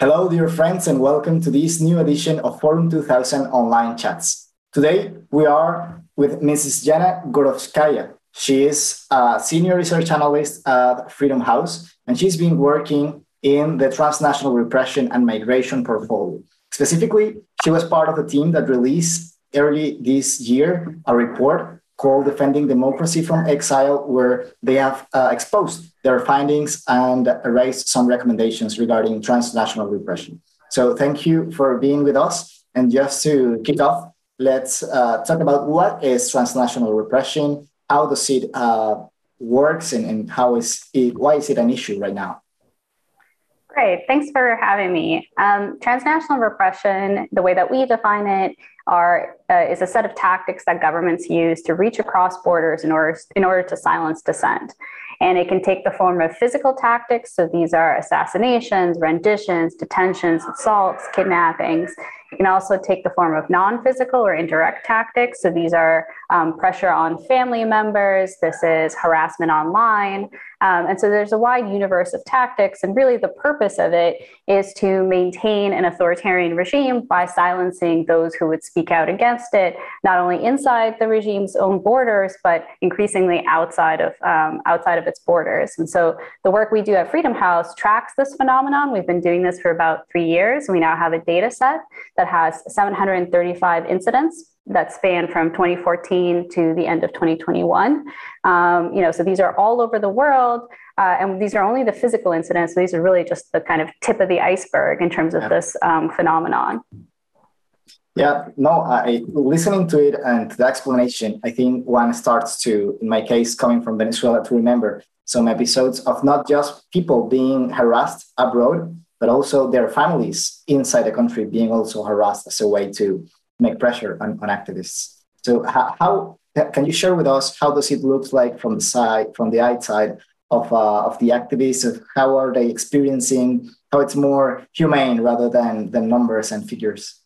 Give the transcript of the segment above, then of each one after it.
Hello, dear friends, and welcome to this new edition of Forum 2000 online chats. Today, we are with Mrs. Jana Gorokhovskaia. She is a senior research analyst at Freedom House, and she's been working in the transnational repression and migration portfolio. Specifically, she was part of the team that released early this year a report called Defending Democracy from Exile, where they have uh, exposed their findings and raised some recommendations regarding transnational repression. So, thank you for being with us. And just to kick off, let's uh, talk about what is transnational repression, how does it uh, works, and, and how is it, why is it an issue right now? Great, thanks for having me. Um, transnational repression, the way that we define it, are uh, is a set of tactics that governments use to reach across borders in order in order to silence dissent. And it can take the form of physical tactics. So these are assassinations, renditions, detentions, assaults, kidnappings. It can also take the form of non physical or indirect tactics. So these are um, pressure on family members, this is harassment online. Um, and so there's a wide universe of tactics. And really, the purpose of it is to maintain an authoritarian regime by silencing those who would speak out against it, not only inside the regime's own borders, but increasingly outside of, um, outside of its borders. And so the work we do at Freedom House tracks this phenomenon. We've been doing this for about three years. We now have a data set that has 735 incidents that span from 2014 to the end of 2021. Um, you know, so these are all over the world, uh, and these are only the physical incidents. So these are really just the kind of tip of the iceberg in terms of yeah. this um, phenomenon. Yeah, no, I listening to it and the explanation, I think one starts to, in my case, coming from Venezuela, to remember some episodes of not just people being harassed abroad, but also their families inside the country being also harassed as a way to make pressure on, on activists. So how, how, can you share with us how does it look like from the side, from the outside of, uh, of the activists? Of how are they experiencing how it's more humane rather than, than numbers and figures?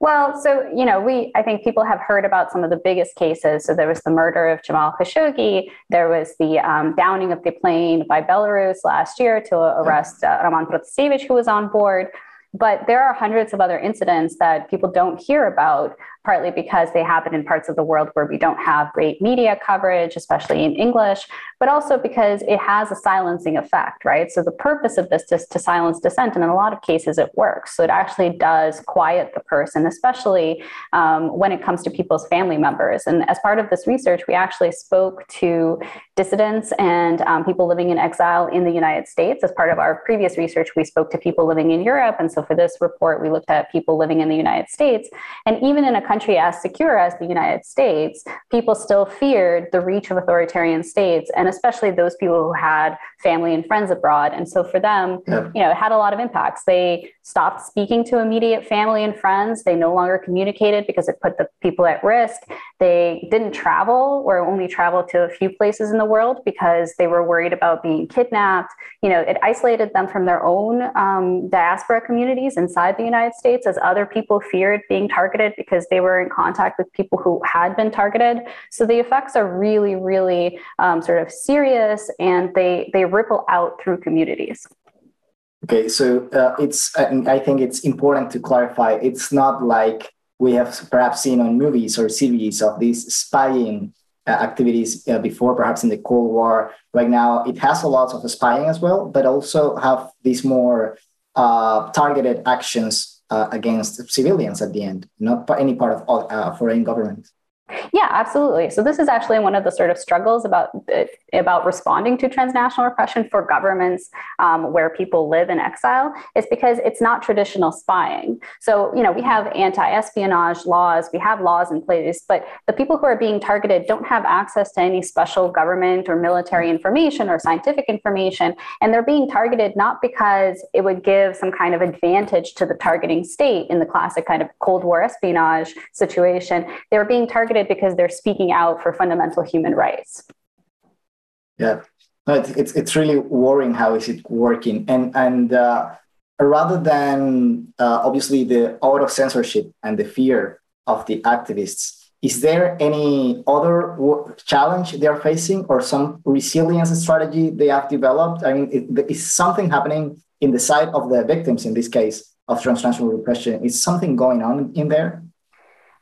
Well, so, you know, we, I think people have heard about some of the biggest cases. So there was the murder of Jamal Khashoggi. There was the um, downing of the plane by Belarus last year to arrest uh, Roman Protasevich, who was on board. But there are hundreds of other incidents that people don't hear about partly because they happen in parts of the world where we don't have great media coverage, especially in English, but also because it has a silencing effect, right? So the purpose of this is to silence dissent, and in a lot of cases it works. So it actually does quiet the person, especially um, when it comes to people's family members. And as part of this research, we actually spoke to dissidents and um, people living in exile in the United States. As part of our previous research, we spoke to people living in Europe. And so for this report, we looked at people living in the United States. And even in a country as secure as the United States, people still feared the reach of authoritarian states, and especially those people who had family and friends abroad. And so for them, yeah. you know, it had a lot of impacts. They stopped speaking to immediate family and friends. They no longer communicated because it put the people at risk. They didn't travel or only traveled to a few places in the world because they were worried about being kidnapped. You know, it isolated them from their own um, diaspora communities inside the United States as other people feared being targeted because they were in contact with people who had been targeted. So the effects are really, really um, sort of serious and they, they ripple out through communities. Okay, so uh, it's I think it's important to clarify. It's not like we have perhaps seen on movies or series of these spying uh, activities uh, before, perhaps in the Cold War. Right now, it has a lot of spying as well, but also have these more uh, targeted actions uh, against civilians at the end, not any part of uh, foreign government. Yeah, absolutely. So this is actually one of the sort of struggles about about responding to transnational repression for governments um, where people live in exile is because it's not traditional spying. So you know we have anti-espionage laws, we have laws in place, but the people who are being targeted don't have access to any special government or military information or scientific information, and they're being targeted not because it would give some kind of advantage to the targeting state in the classic kind of Cold War espionage situation. They're being targeted because they're speaking out for fundamental human rights. Yeah, it's it's really worrying how is it working, and and uh, rather than uh, obviously the out of censorship and the fear of the activists, is there any other challenge they are facing or some resilience strategy they have developed? I mean, is something happening in the side of the victims in this case of transnational repression? Is something going on in there?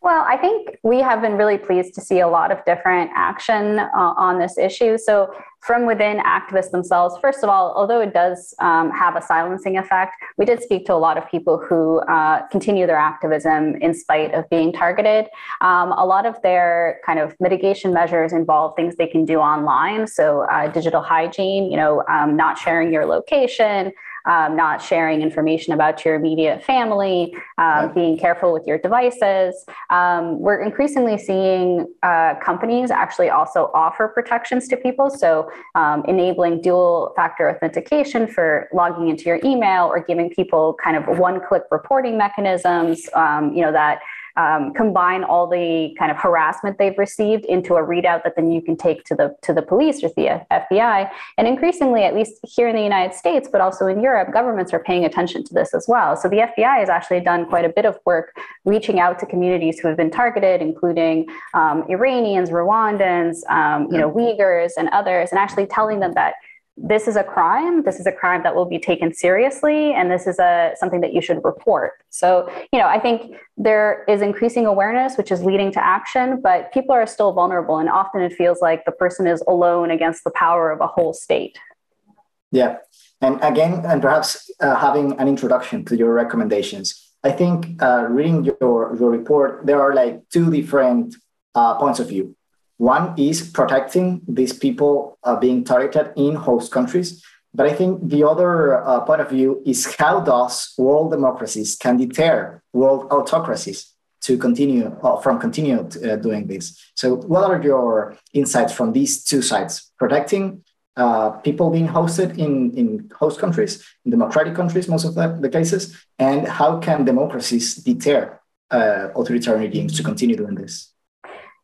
Well, I think we have been really pleased to see a lot of different action uh, on this issue. So, from within activists themselves, first of all, although it does um, have a silencing effect, we did speak to a lot of people who uh, continue their activism in spite of being targeted. Um, a lot of their kind of mitigation measures involve things they can do online. So, uh, digital hygiene, you know, um, not sharing your location um, not sharing information about your immediate family, um, being careful with your devices. Um, we're increasingly seeing uh, companies actually also offer protections to people. So, um, enabling dual factor authentication for logging into your email or giving people kind of one click reporting mechanisms, um, you know, that um, combine all the kind of harassment they've received into a readout that then you can take to the to the police or the FBI. And increasingly, at least here in the United States, but also in Europe, governments are paying attention to this as well. So the FBI has actually done quite a bit of work reaching out to communities who have been targeted, including um, Iranians, Rwandans, um, you know, Uyghurs, and others, and actually telling them that this is a crime this is a crime that will be taken seriously and this is a something that you should report. So you know i think there is increasing awareness which is leading to action but people are still vulnerable and often it feels like the person is alone against the power of a whole state. Yeah. And again and perhaps uh, having an introduction to your recommendations. I think uh, reading your, your report there are like two different uh, points of view one is protecting these people uh, being targeted in host countries. But I think the other uh, point of view is how does world democracies can deter world autocracies to continue uh, from continue uh, doing this. So, what are your insights from these two sides? Protecting uh, people being hosted in, in host countries, in democratic countries, most of the, the cases, and how can democracies deter uh, authoritarian regimes to continue doing this?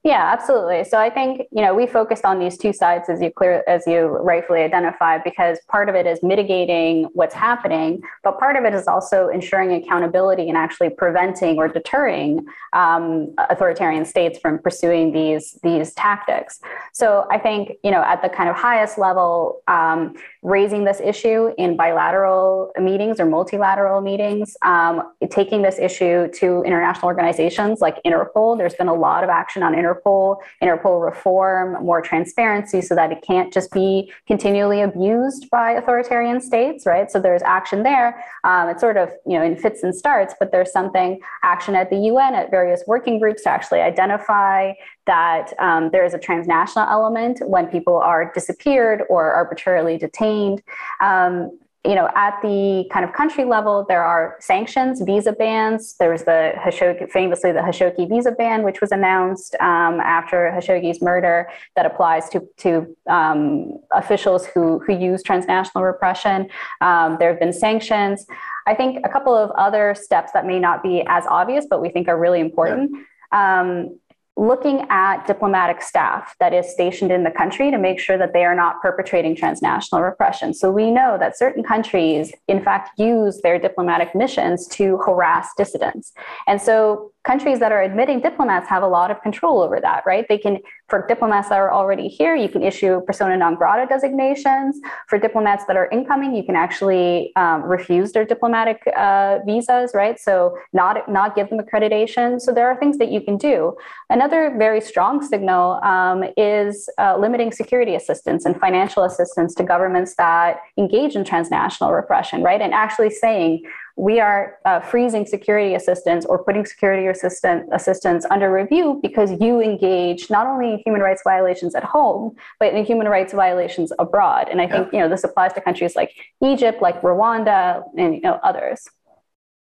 Yeah, absolutely. So I think you know we focused on these two sides as you clear as you rightfully identified because part of it is mitigating what's happening, but part of it is also ensuring accountability and actually preventing or deterring um, authoritarian states from pursuing these these tactics. So I think you know at the kind of highest level, um, raising this issue in bilateral meetings or multilateral meetings, um, taking this issue to international organizations like Interpol. There's been a lot of action on Interpol, Interpol reform, more transparency so that it can't just be continually abused by authoritarian states, right? So there's action there. Um, it's sort of, you know, in fits and starts, but there's something action at the UN at various working groups to actually identify that um, there is a transnational element when people are disappeared or arbitrarily detained. Um, you know, at the kind of country level, there are sanctions, visa bans. There was the Khashoggi, famously the Khashoggi visa ban, which was announced um, after Khashoggi's murder, that applies to to um, officials who who use transnational repression. Um, there have been sanctions. I think a couple of other steps that may not be as obvious, but we think are really important. Yeah. Um, looking at diplomatic staff that is stationed in the country to make sure that they are not perpetrating transnational repression. So we know that certain countries, in fact, use their diplomatic missions to harass dissidents. And so countries that are admitting diplomats have a lot of control over that, right? They can, for diplomats that are already here, you can issue persona non grata designations. For diplomats that are incoming, you can actually um, refuse their diplomatic uh, visas, right? So not not give them accreditation. So there are things that you can do. Another very strong signal um, is uh, limiting security assistance and financial assistance to governments that engage in transnational repression, right? And actually saying we are uh, freezing security assistance or putting security assistant, assistance under review because you engage not only in human rights violations at home, but in human rights violations abroad. And I think yeah. you know this applies to countries like Egypt, like Rwanda, and you know others.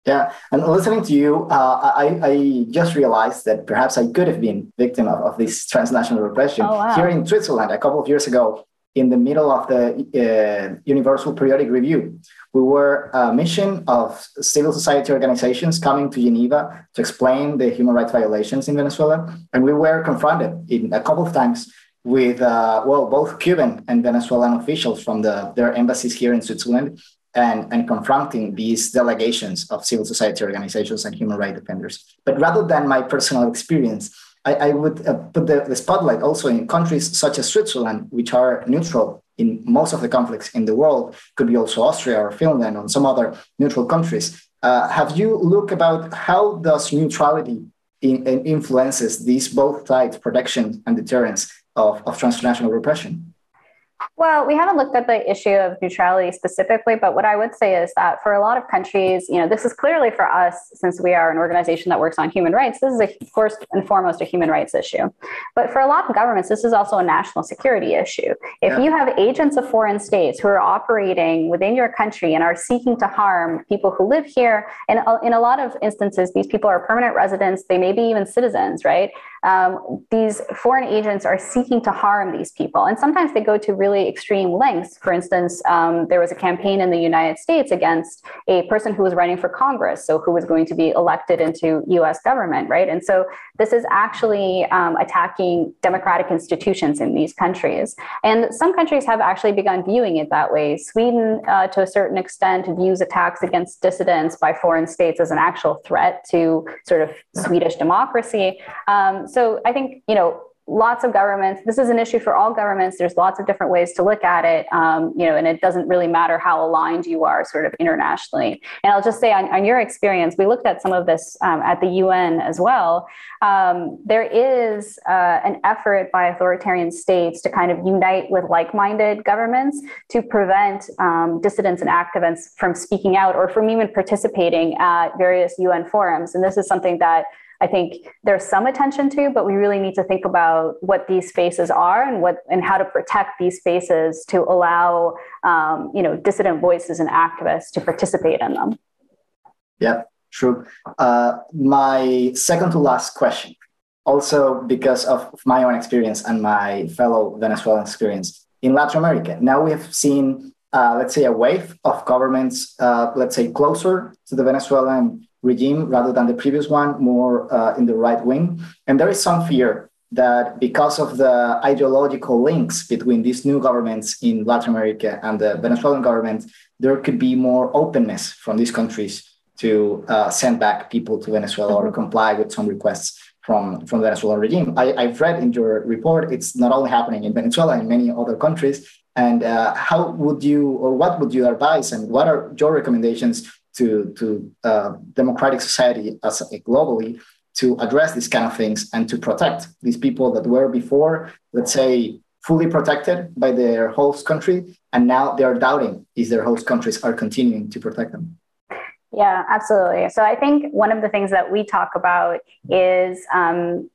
Yeah, and listening to you, uh, I, I just realized that perhaps I could have been victim of, of this transnational repression oh, wow. here in Switzerland a couple of years ago in the middle of the uh, Universal Periodic Review. We were a mission of civil society organizations coming to Geneva to explain the human rights violations in Venezuela. And we were confronted in a couple of times with, uh, well, both Cuban and Venezuelan officials from the, their embassies here in Switzerland and, and confronting these delegations of civil society organizations and human rights defenders. But rather than my personal experience, I, I would uh, put the, the, spotlight also in countries such as Switzerland, which are neutral in most of the conflicts in the world, could be also Austria or Finland or some other neutral countries. Uh, have you looked about how does neutrality in, in influences these both sides, protection and deterrence of, of transnational repression? Well, we haven't looked at the issue of neutrality specifically, but what I would say is that for a lot of countries, you know, this is clearly for us, since we are an organization that works on human rights, this is a, first and foremost a human rights issue. But for a lot of governments, this is also a national security issue. If yeah. you have agents of foreign states who are operating within your country and are seeking to harm people who live here, and in a lot of instances, these people are permanent residents, they may be even citizens, right? Um, these foreign agents are seeking to harm these people. And sometimes they go to really extreme lengths. For instance, um, there was a campaign in the United States against a person who was running for Congress, so who was going to be elected into US government, right? And so this is actually um, attacking democratic institutions in these countries. And some countries have actually begun viewing it that way. Sweden, uh, to a certain extent, views attacks against dissidents by foreign states as an actual threat to sort of Swedish democracy. Um, so I think, you know, lots of governments this is an issue for all governments. There's lots of different ways to look at it um, you know and it doesn't really matter how aligned you are sort of internationally. And i'll just say on, on your experience we looked at some of this um, at the un as well. Um, there is uh, an effort by authoritarian states to kind of unite with like-minded governments to prevent um, dissidents and activists from speaking out or from even participating at various un forums. And this is something that I think there's some attention to, but we really need to think about what these spaces are and what and how to protect these spaces to allow um, you know dissident voices and activists to participate in them. Yeah, true. Uh, my second to last question, also because of my own experience and my fellow Venezuelan experience in Latin America. Now we have seen, uh, let's say, a wave of governments, uh, let's say, closer to the Venezuelan regime rather than the previous one, more uh, in the right wing. And there is some fear that because of the ideological links between these new governments in Latin America and the Venezuelan government, there could be more openness from these countries to uh, send back people to Venezuela or comply with some requests from, from the Venezuelan regime. I, have read in your report, it's not only happening in Venezuela, in many other countries. And uh, how would you, or what would you advise, and what are your recommendations to, to uh, democratic society as a, globally to address these kind of things and to protect these people that were before, let's say, fully protected by their host country, and now they're doubting if their host countries are continuing to protect them. Yeah, absolutely. So I think one of the things that we talk about is um,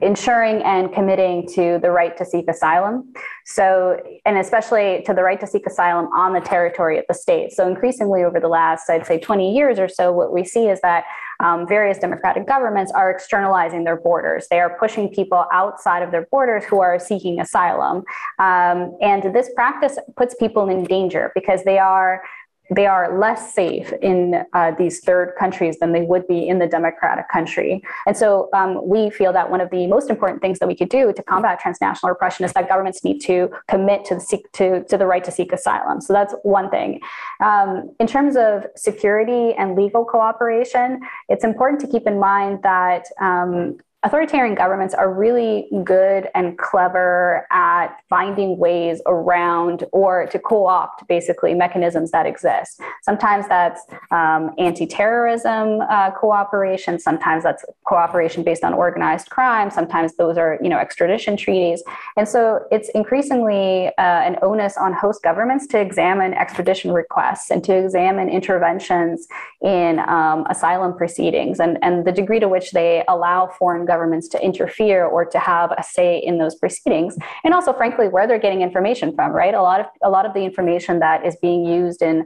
ensuring and committing to the right to seek asylum. So, and especially to the right to seek asylum on the territory of the state. So, increasingly over the last, I'd say, 20 years or so, what we see is that um, various democratic governments are externalizing their borders. They are pushing people outside of their borders who are seeking asylum. Um, and this practice puts people in danger because they are they are less safe in uh, these third countries than they would be in the democratic country. And so um, we feel that one of the most important things that we could do to combat transnational repression is that governments need to commit to the, seek, to, to the right to seek asylum. So that's one thing. Um, in terms of security and legal cooperation, it's important to keep in mind that um, authoritarian governments are really good and clever at finding ways around or to co-opt basically mechanisms that exist. Sometimes that's um, anti-terrorism uh, cooperation. Sometimes that's cooperation based on organized crime. Sometimes those are you know extradition treaties. And so it's increasingly uh, an onus on host governments to examine extradition requests and to examine interventions in um, asylum proceedings and, and the degree to which they allow foreign governments to interfere or to have a say in those proceedings and also frankly where they're getting information from right a lot of a lot of the information that is being used in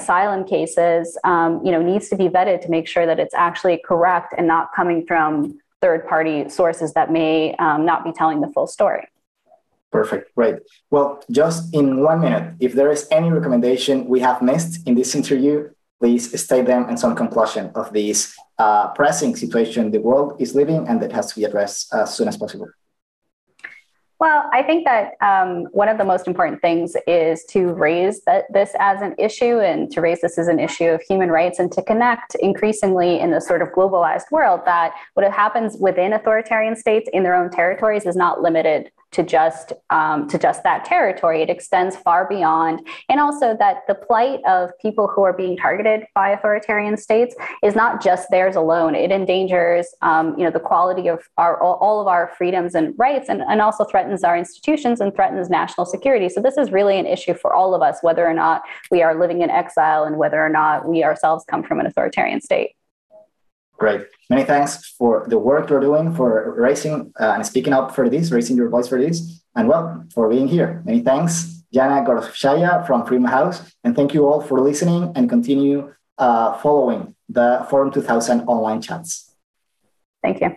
asylum cases um, you know needs to be vetted to make sure that it's actually correct and not coming from third party sources that may um, not be telling the full story Perfect. Great. Well, just in one minute, if there is any recommendation we have missed in this interview, please state them and some conclusion of this uh, pressing situation the world is living and that has to be addressed as soon as possible. Well, I think that um, one of the most important things is to raise that, this as an issue and to raise this as an issue of human rights and to connect increasingly in the sort of globalized world that what happens within authoritarian states in their own territories is not limited to just um, to just that territory. It extends far beyond, and also that the plight of people who are being targeted by authoritarian states is not just theirs alone. It endangers, um, you know, the quality of our all of our freedoms and rights, and, and also threatens our institutions and threatens national security. So this is really an issue for all of us, whether or not we are living in exile and whether or not we ourselves come from an authoritarian state. Great. Many thanks for the work you're doing, for raising uh, and speaking up for this, raising your voice for this, and well, for being here. Many thanks, Jana Gorokhovskaia from Freedom House. And thank you all for listening and continue uh, following the Forum 2000 online chats. Thank you.